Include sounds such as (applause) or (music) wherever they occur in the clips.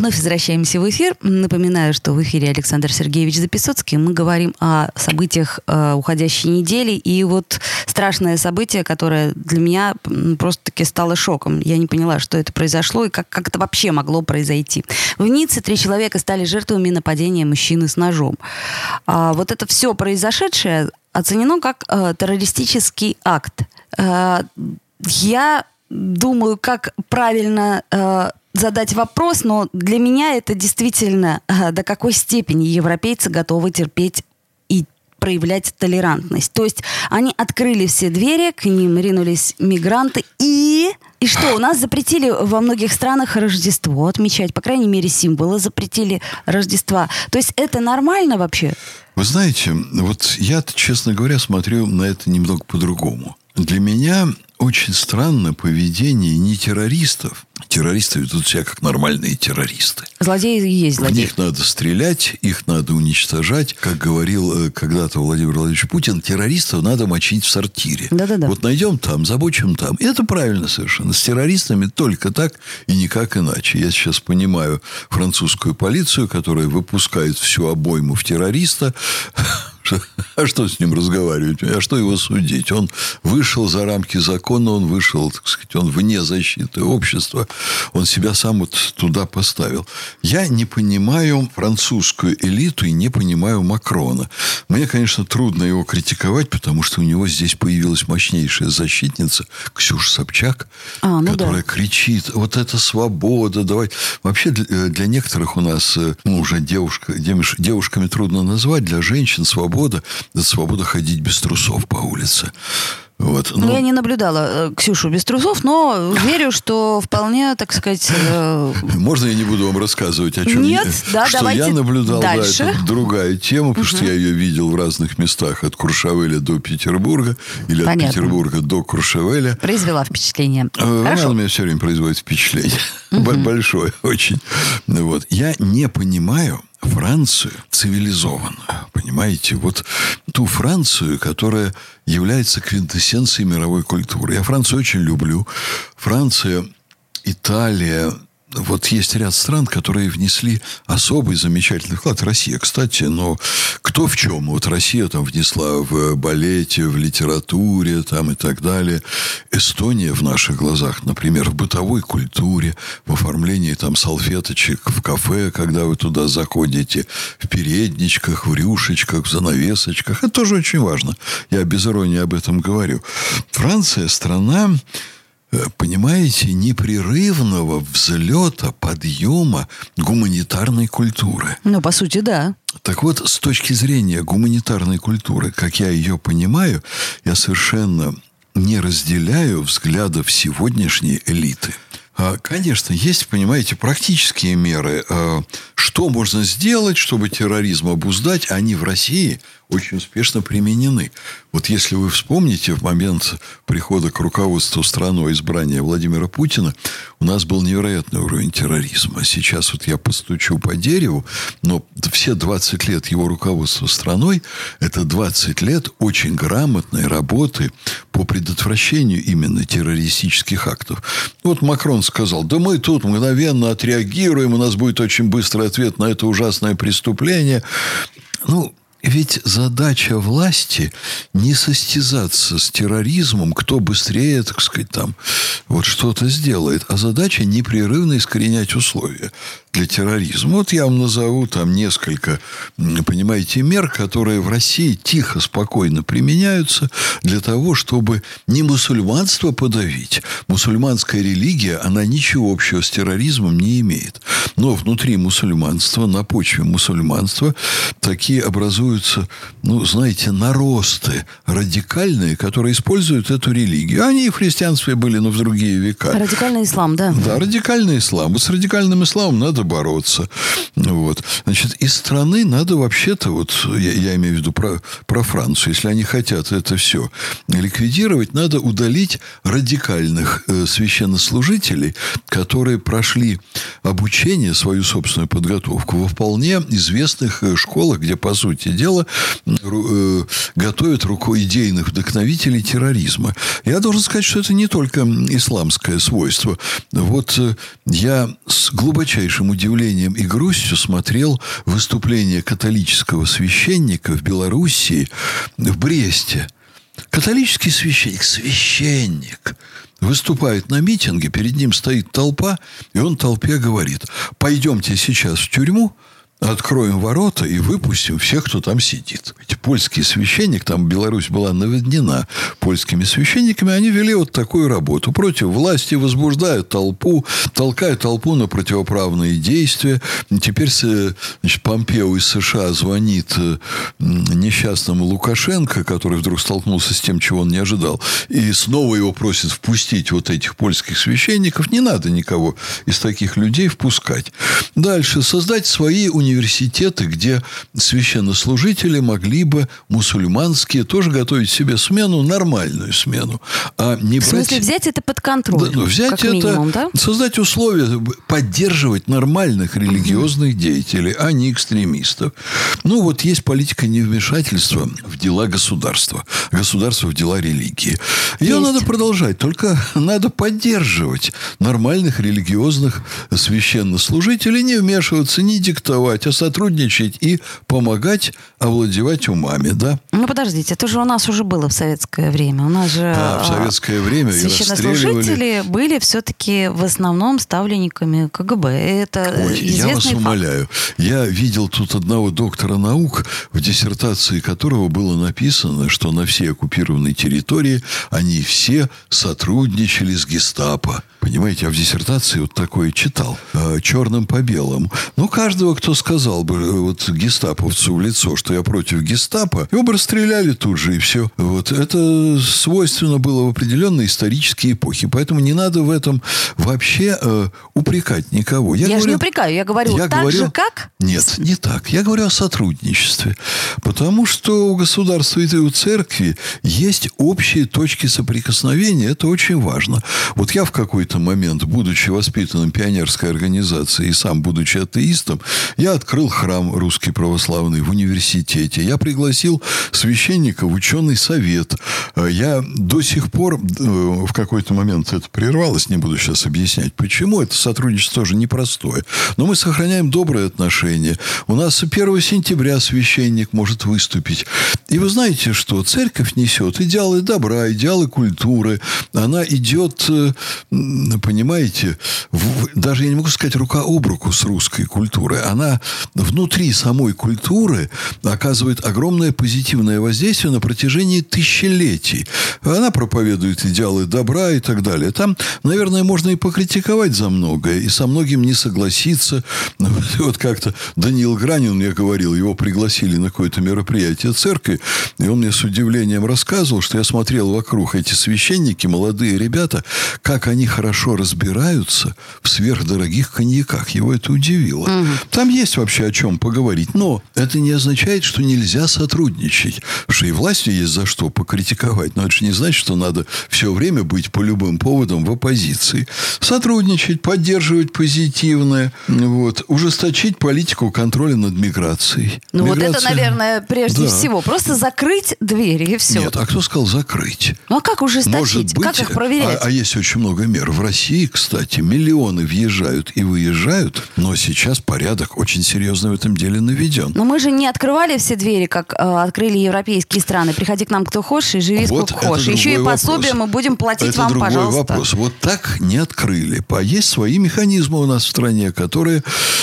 Вновь возвращаемся в эфир. Напоминаю, что в эфире Александр Сергеевич Записоцкий. Мы говорим о событиях э, уходящей недели. И вот страшное событие, которое для меня просто-таки стало шоком. Я не поняла, что это произошло и как, как это вообще могло произойти. В Ницце три человека стали жертвами нападения мужчины с ножом. А вот это все произошедшее оценено как э, террористический акт. Э, я думаю, как правильно э, задать вопрос, но для меня это действительно э, до какой степени европейцы готовы терпеть и проявлять толерантность. То есть они открыли все двери, к ним ринулись мигранты и... И что, у нас запретили во многих странах Рождество отмечать, по крайней мере, символы запретили Рождества. То есть это нормально вообще? Вы знаете, вот я, честно говоря, смотрю на это немного по-другому. Для меня очень странно поведение не террористов. Террористы ведут себя как нормальные террористы. Злодеи и есть злодеи. В них надо стрелять, их надо уничтожать. Как говорил э, когда-то Владимир Владимирович Путин, террористов надо мочить в сортире. Да-да-да. Вот найдем там, забочим там. И это правильно совершенно. С террористами только так и никак иначе. Я сейчас понимаю французскую полицию, которая выпускает всю обойму в террориста, а что с ним разговаривать? А что его судить? Он вышел за рамки закона, он вышел, так сказать, он вне защиты общества. Он себя сам вот туда поставил. Я не понимаю французскую элиту и не понимаю Макрона. Мне, конечно, трудно его критиковать, потому что у него здесь появилась мощнейшая защитница Ксюша Собчак, а, ну которая да. кричит, вот это свобода, давай. Вообще для, для некоторых у нас, э, ну, уже девушка, девушками трудно назвать, для женщин свобода – это свобода ходить без трусов по улице. Вот, ну, Я не наблюдала э, Ксюшу без трусов, но верю, что вполне, так сказать... Э... Можно я не буду вам рассказывать, о чем Нет, я, да, что давайте я наблюдал. дальше. Да, это другая тема, потому угу. что я ее видел в разных местах, от Куршавеля до Петербурга, или Понятно. от Петербурга до Куршавеля. Произвела впечатление. Э, Хорошо. Она у меня все время производит впечатление. Угу. Большое очень. Вот. Я не понимаю, Францию цивилизованную, понимаете? Вот ту Францию, которая является квинтэссенцией мировой культуры. Я Францию очень люблю. Франция, Италия, вот есть ряд стран, которые внесли особый замечательный вклад. Россия, кстати, но кто в чем? Вот Россия там внесла в балете, в литературе там и так далее. Эстония в наших глазах, например, в бытовой культуре, в оформлении там салфеточек в кафе, когда вы туда заходите, в передничках, в рюшечках, в занавесочках. Это тоже очень важно. Я без иронии об этом говорю. Франция страна понимаете, непрерывного взлета, подъема гуманитарной культуры. Ну, по сути, да. Так вот, с точки зрения гуманитарной культуры, как я ее понимаю, я совершенно не разделяю взглядов сегодняшней элиты. А, конечно, есть, понимаете, практические меры. А, что можно сделать, чтобы терроризм обуздать? Они в России очень успешно применены. Вот если вы вспомните, в момент прихода к руководству страной избрания Владимира Путина, у нас был невероятный уровень терроризма. Сейчас вот я постучу по дереву, но все 20 лет его руководства страной, это 20 лет очень грамотной работы по предотвращению именно террористических актов. Вот Макрон сказал, да мы тут мгновенно отреагируем, у нас будет очень быстрый ответ на это ужасное преступление. Ну, ведь задача власти не состязаться с терроризмом, кто быстрее, так сказать, там вот что-то сделает, а задача непрерывно искоренять условия для терроризма. Вот я вам назову там несколько, понимаете, мер, которые в России тихо, спокойно применяются для того, чтобы не мусульманство подавить. Мусульманская религия, она ничего общего с терроризмом не имеет. Но внутри мусульманства, на почве мусульманства, такие образуются, ну, знаете, наросты радикальные, которые используют эту религию. Они и в христианстве были, но в другие века. Радикальный ислам, да. Да, радикальный ислам. Вот с радикальным исламом надо надо бороться. Вот. Значит, из страны надо вообще-то, вот я, я имею в виду про, про Францию, если они хотят это все ликвидировать, надо удалить радикальных э, священнослужителей, которые прошли обучение, свою собственную подготовку во вполне известных э, школах, где, по сути дела, э, готовят руку идейных вдохновителей терроризма. Я должен сказать, что это не только исламское свойство. Вот э, я с глубочайшим удивлением и грустью смотрел выступление католического священника в Белоруссии, в Бресте. Католический священник, священник, выступает на митинге, перед ним стоит толпа, и он толпе говорит, пойдемте сейчас в тюрьму, откроем ворота и выпустим всех, кто там сидит. Ведь польский священник, там Беларусь была наводнена польскими священниками, они вели вот такую работу. Против власти возбуждают толпу, толкают толпу на противоправные действия. Теперь значит, Помпео из США звонит э, несчастному Лукашенко, который вдруг столкнулся с тем, чего он не ожидал, и снова его просит впустить вот этих польских священников. Не надо никого из таких людей впускать. Дальше. Создать свои университеты университеты, где священнослужители могли бы мусульманские тоже готовить себе смену, нормальную смену. А не В смысле, брать... взять это под контроль? Да, ну, взять как это, минимум, да? создать условия, поддерживать нормальных религиозных деятелей, а не экстремистов. Ну, вот есть политика невмешательства в дела государства, государства в дела религии. Ее Есть. надо продолжать, только (laughs) надо поддерживать нормальных религиозных священнослужителей, не вмешиваться, не диктовать, а сотрудничать и помогать овладевать умами, да? Ну, подождите, это же у нас уже было в советское время. У нас же Да, в а, советское время священнослужители были все-таки в основном ставленниками КГБ. Это Ой, я вас факт. умоляю. Я видел тут одного доктора наук, в диссертации которого было написано, что на всей оккупированной территории они все сотрудничали с гестапо. Понимаете, я в диссертации вот такое читал, э, черным по белому. Ну, каждого, кто сказал бы э, вот гестаповцу в лицо, что я против гестапо, его бы расстреляли тут же, и все. Вот. Это свойственно было в определенные исторические эпохи. Поэтому не надо в этом вообще э, упрекать никого. Я, же говорю- не упрекаю, я говорю, я так говорю- же как? Нет, не так. Я говорю о сотрудничестве. Потому что у государства и у церкви есть общие точки соприкосновения. Это очень важно. Вот я в какой-то момент, будучи воспитанным пионерской организацией и сам будучи атеистом, я открыл храм русский православный в университете. Я пригласил священника в ученый совет. Э, Я до сих пор э, в какой-то момент это прервалось, не буду сейчас объяснять, почему. Это сотрудничество тоже непростое. Но мы сохраняем добрые отношения. У нас 1 сентября священник может выступить. И вы знаете, что церковь несет идеалы добра, идеалы культуры. Она идет, э, понимаете, в- даже я не могу сказать рука об руку с русской культурой. Она внутри самой культуры оказывает огромное позитивное воздействие на протяжении тысячелетий. Она проповедует идеалы добра и так далее. Там, наверное, можно и покритиковать за многое, и со многим не согласиться. (laughs) Вот как-то Даниил Гранин мне говорил, его пригласили на какое-то мероприятие церкви, и он мне с удивлением рассказывал, что я смотрел вокруг эти священники, молодые ребята, как они хорошо разбираются в сверхдорогих коньяках. Его это удивило. Там есть вообще о чем поговорить. Но это не означает, что нельзя сотрудничать. Потому что и власти есть за что покритиковать. Но это же не значит, что надо все время быть по любым поводам в оппозиции. Сотрудничать, поддерживать позитивное. Вот. Ужесточить политику контроля над миграцией. Ну вот это, Миграция- наверное, прежде Да. всего. Просто закрыть двери и все. Нет, а кто сказал закрыть? Ну а как ужесточить? Может быть, как их проверять? А, а есть очень много мер. В России, кстати, миллионы въезжают и выезжают, но сейчас порядок очень серьезно в этом деле наведен. Но мы же не открывали все двери, как э, открыли европейские страны. Приходи к нам кто хочешь и живи Вот сколько хочешь. Еще и пособие вопрос. мы будем платить Это вам, другой пожалуйста. вопрос. Вот так не открыли. А есть свои механизмы у нас в стране, которые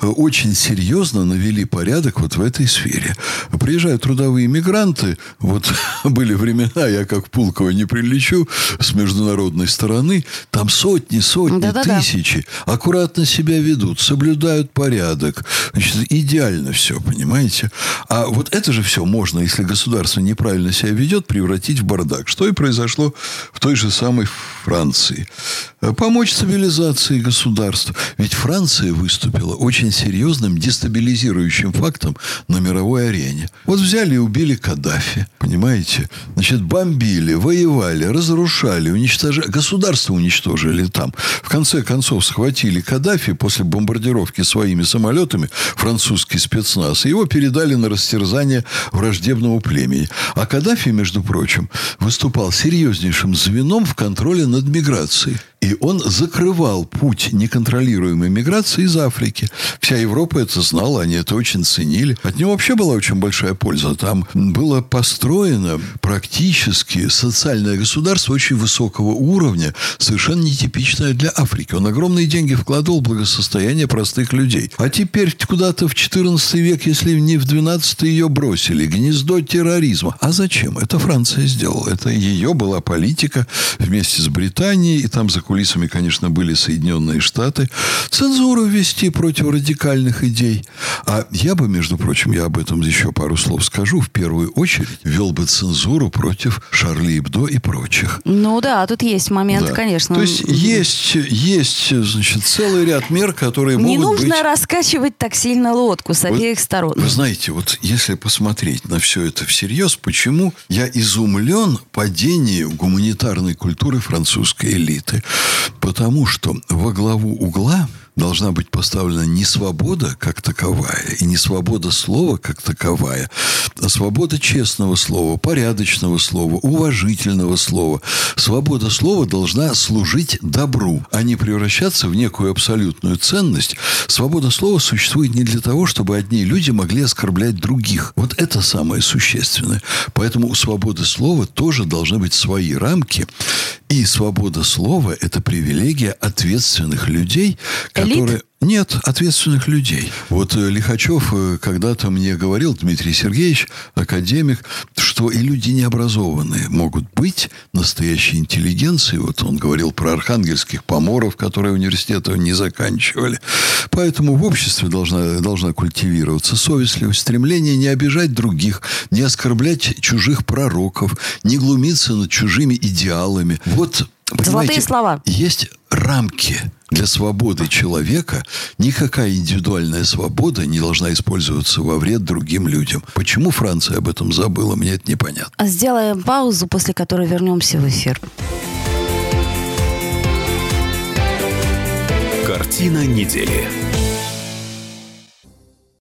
э, очень серьезно навели порядок вот в этой сфере. Приезжают трудовые мигранты. Вот (laughs) были времена, я как Пулково не прилечу с международной стороны. Там сотни, сотни, Да-да-да. тысячи аккуратно себя ведут, соблюдают порядок, Значит, идеально все, понимаете? А вот это же все можно, если государство неправильно себя ведет, превратить в бардак. Что и произошло в той же самой Франции. Помочь цивилизации государства. Ведь Франция выступила очень серьезным дестабилизирующим фактом на мировой арене. Вот взяли и убили Каддафи, понимаете? Значит, бомбили, воевали, разрушали, уничтожали. Государство уничтожили там. В конце концов, схватили Каддафи после бомбардировки своими самолетами, французский спецназ, его передали на растерзание враждебного племени. А Каддафи, между прочим, выступал серьезнейшим звеном в контроле над миграцией. И он закрывал путь неконтролируемой миграции из Африки. Вся Европа это знала, они это очень ценили. От него вообще была очень большая польза. Там было построено практически социальное государство очень высокого уровня, совершенно нетипичное для Африки. Он огромные деньги вкладывал в благосостояние простых людей. А теперь куда-то в 14 век, если не в 12 ее бросили. Гнездо терроризма. А зачем? Это Франция сделала. Это ее была политика вместе с Британией. И там за кулисами, конечно, были Соединенные Штаты. Цензуру ввести против радикальных идей. А я бы, между прочим, я об этом еще пару слов скажу, в первую очередь ввел бы цензуру против Шарли Эбдо и прочих. Ну да, тут есть момент, да. конечно. То есть есть, есть значит, целый ряд мер, которые Не могут нужно быть... раскачивать так сильно лодку с обеих сторон. Вы знаете, вот если посмотреть на все это всерьез, почему я изумлен падению гуманитарной культуры французской элиты? Потому что во главу угла должна быть поставлена не свобода как таковая, и не свобода слова как таковая, а свобода честного слова, порядочного слова, уважительного слова. Свобода слова должна служить добру, а не превращаться в некую абсолютную ценность. Свобода слова существует не для того, чтобы одни люди могли оскорблять других. Вот это самое существенное. Поэтому у свободы слова тоже должны быть свои рамки. И свобода слова – это привилегия ответственных людей, которые... Нет, ответственных людей. Вот э, Лихачев э, когда-то мне говорил, Дмитрий Сергеевич, академик, что и люди необразованные могут быть настоящей интеллигенцией. Вот он говорил про архангельских поморов, которые университеты не заканчивали. Поэтому в обществе должна, должна культивироваться совестливость, стремление не обижать других, не оскорблять чужих пророков, не глумиться над чужими идеалами. Вот Золотые слова. Есть рамки для свободы человека. Никакая индивидуальная свобода не должна использоваться во вред другим людям. Почему Франция об этом забыла, мне это непонятно. А сделаем паузу, после которой вернемся в эфир. Картина недели.